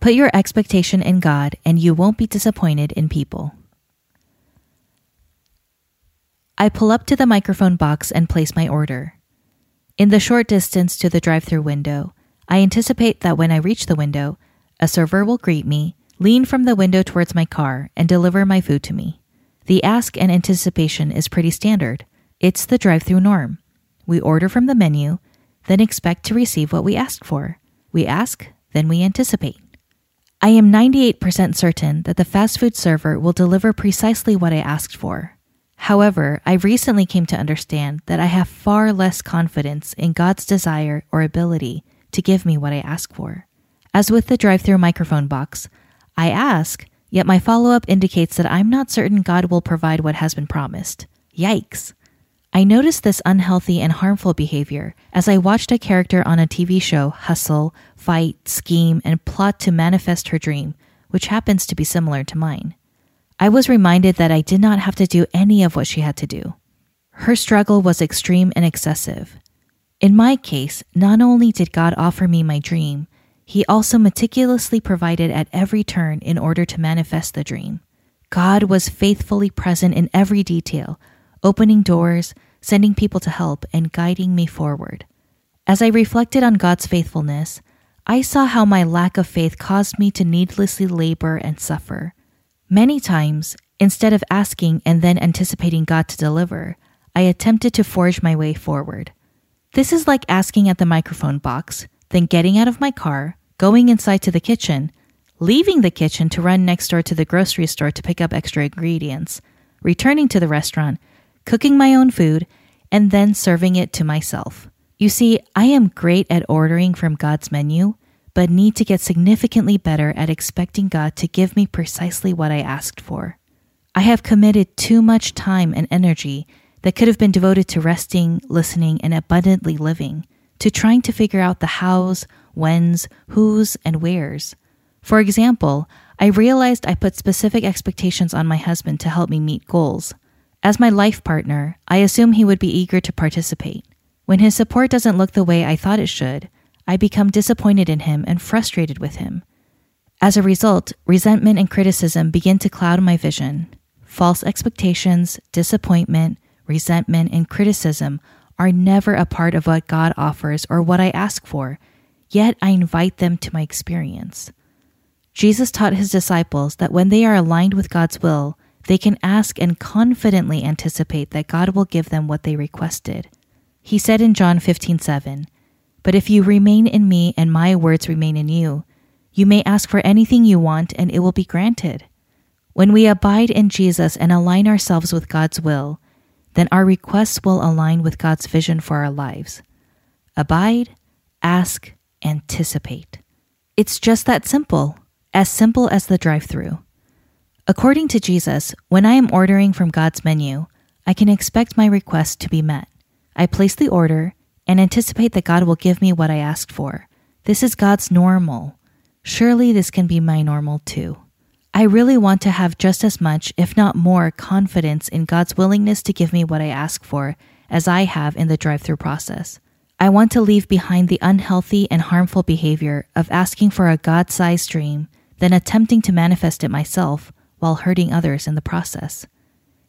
Put Your Expectation in God and You Won't Be Disappointed in People. I pull up to the microphone box and place my order. In the short distance to the drive through window, I anticipate that when I reach the window, a server will greet me, lean from the window towards my car, and deliver my food to me. The ask and anticipation is pretty standard. It's the drive through norm. We order from the menu, then expect to receive what we ask for. We ask, then we anticipate. I am 98% certain that the fast food server will deliver precisely what I asked for. However, I recently came to understand that I have far less confidence in God's desire or ability to give me what I ask for. As with the drive through microphone box, I ask, yet my follow up indicates that I'm not certain God will provide what has been promised. Yikes! I noticed this unhealthy and harmful behavior as I watched a character on a TV show hustle, fight, scheme, and plot to manifest her dream, which happens to be similar to mine. I was reminded that I did not have to do any of what she had to do. Her struggle was extreme and excessive. In my case, not only did God offer me my dream, He also meticulously provided at every turn in order to manifest the dream. God was faithfully present in every detail, opening doors, sending people to help, and guiding me forward. As I reflected on God's faithfulness, I saw how my lack of faith caused me to needlessly labor and suffer. Many times, instead of asking and then anticipating God to deliver, I attempted to forge my way forward. This is like asking at the microphone box, then getting out of my car, going inside to the kitchen, leaving the kitchen to run next door to the grocery store to pick up extra ingredients, returning to the restaurant, cooking my own food, and then serving it to myself. You see, I am great at ordering from God's menu, but need to get significantly better at expecting God to give me precisely what I asked for. I have committed too much time and energy that could have been devoted to resting, listening, and abundantly living, to trying to figure out the hows, whens, whos, and wheres. For example, I realized I put specific expectations on my husband to help me meet goals. As my life partner, I assume he would be eager to participate. When his support doesn't look the way I thought it should, I become disappointed in him and frustrated with him. As a result, resentment and criticism begin to cloud my vision. False expectations, disappointment, resentment, and criticism are never a part of what God offers or what I ask for, yet I invite them to my experience. Jesus taught his disciples that when they are aligned with God's will, they can ask and confidently anticipate that God will give them what they requested. He said in John 15:7, but if you remain in me and my words remain in you, you may ask for anything you want and it will be granted. When we abide in Jesus and align ourselves with God's will, then our requests will align with God's vision for our lives. Abide, ask, anticipate. It's just that simple, as simple as the drive through. According to Jesus, when I am ordering from God's menu, I can expect my request to be met. I place the order, and anticipate that God will give me what I asked for. This is God's normal. Surely this can be my normal too. I really want to have just as much, if not more, confidence in God's willingness to give me what I ask for as I have in the drive through process. I want to leave behind the unhealthy and harmful behavior of asking for a God sized dream, then attempting to manifest it myself while hurting others in the process.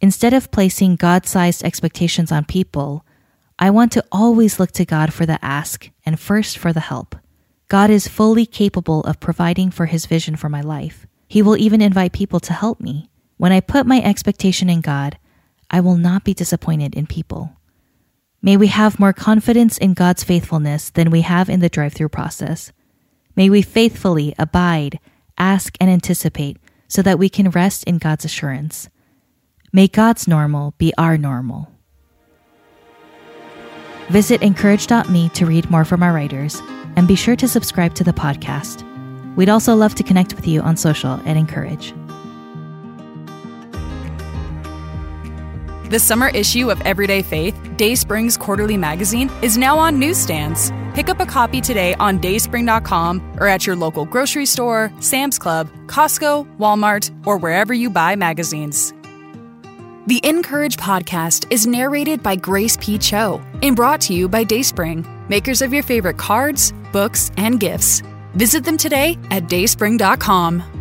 Instead of placing God sized expectations on people, I want to always look to God for the ask and first for the help. God is fully capable of providing for his vision for my life. He will even invite people to help me. When I put my expectation in God, I will not be disappointed in people. May we have more confidence in God's faithfulness than we have in the drive through process. May we faithfully abide, ask, and anticipate so that we can rest in God's assurance. May God's normal be our normal. Visit incourage.me to read more from our writers, and be sure to subscribe to the podcast. We'd also love to connect with you on social at Encourage. The summer issue of Everyday Faith, DaySpring's quarterly magazine, is now on newsstands. Pick up a copy today on dayspring.com or at your local grocery store, Sam's Club, Costco, Walmart, or wherever you buy magazines. The Encourage podcast is narrated by Grace P. Cho and brought to you by Dayspring, makers of your favorite cards, books, and gifts. Visit them today at dayspring.com.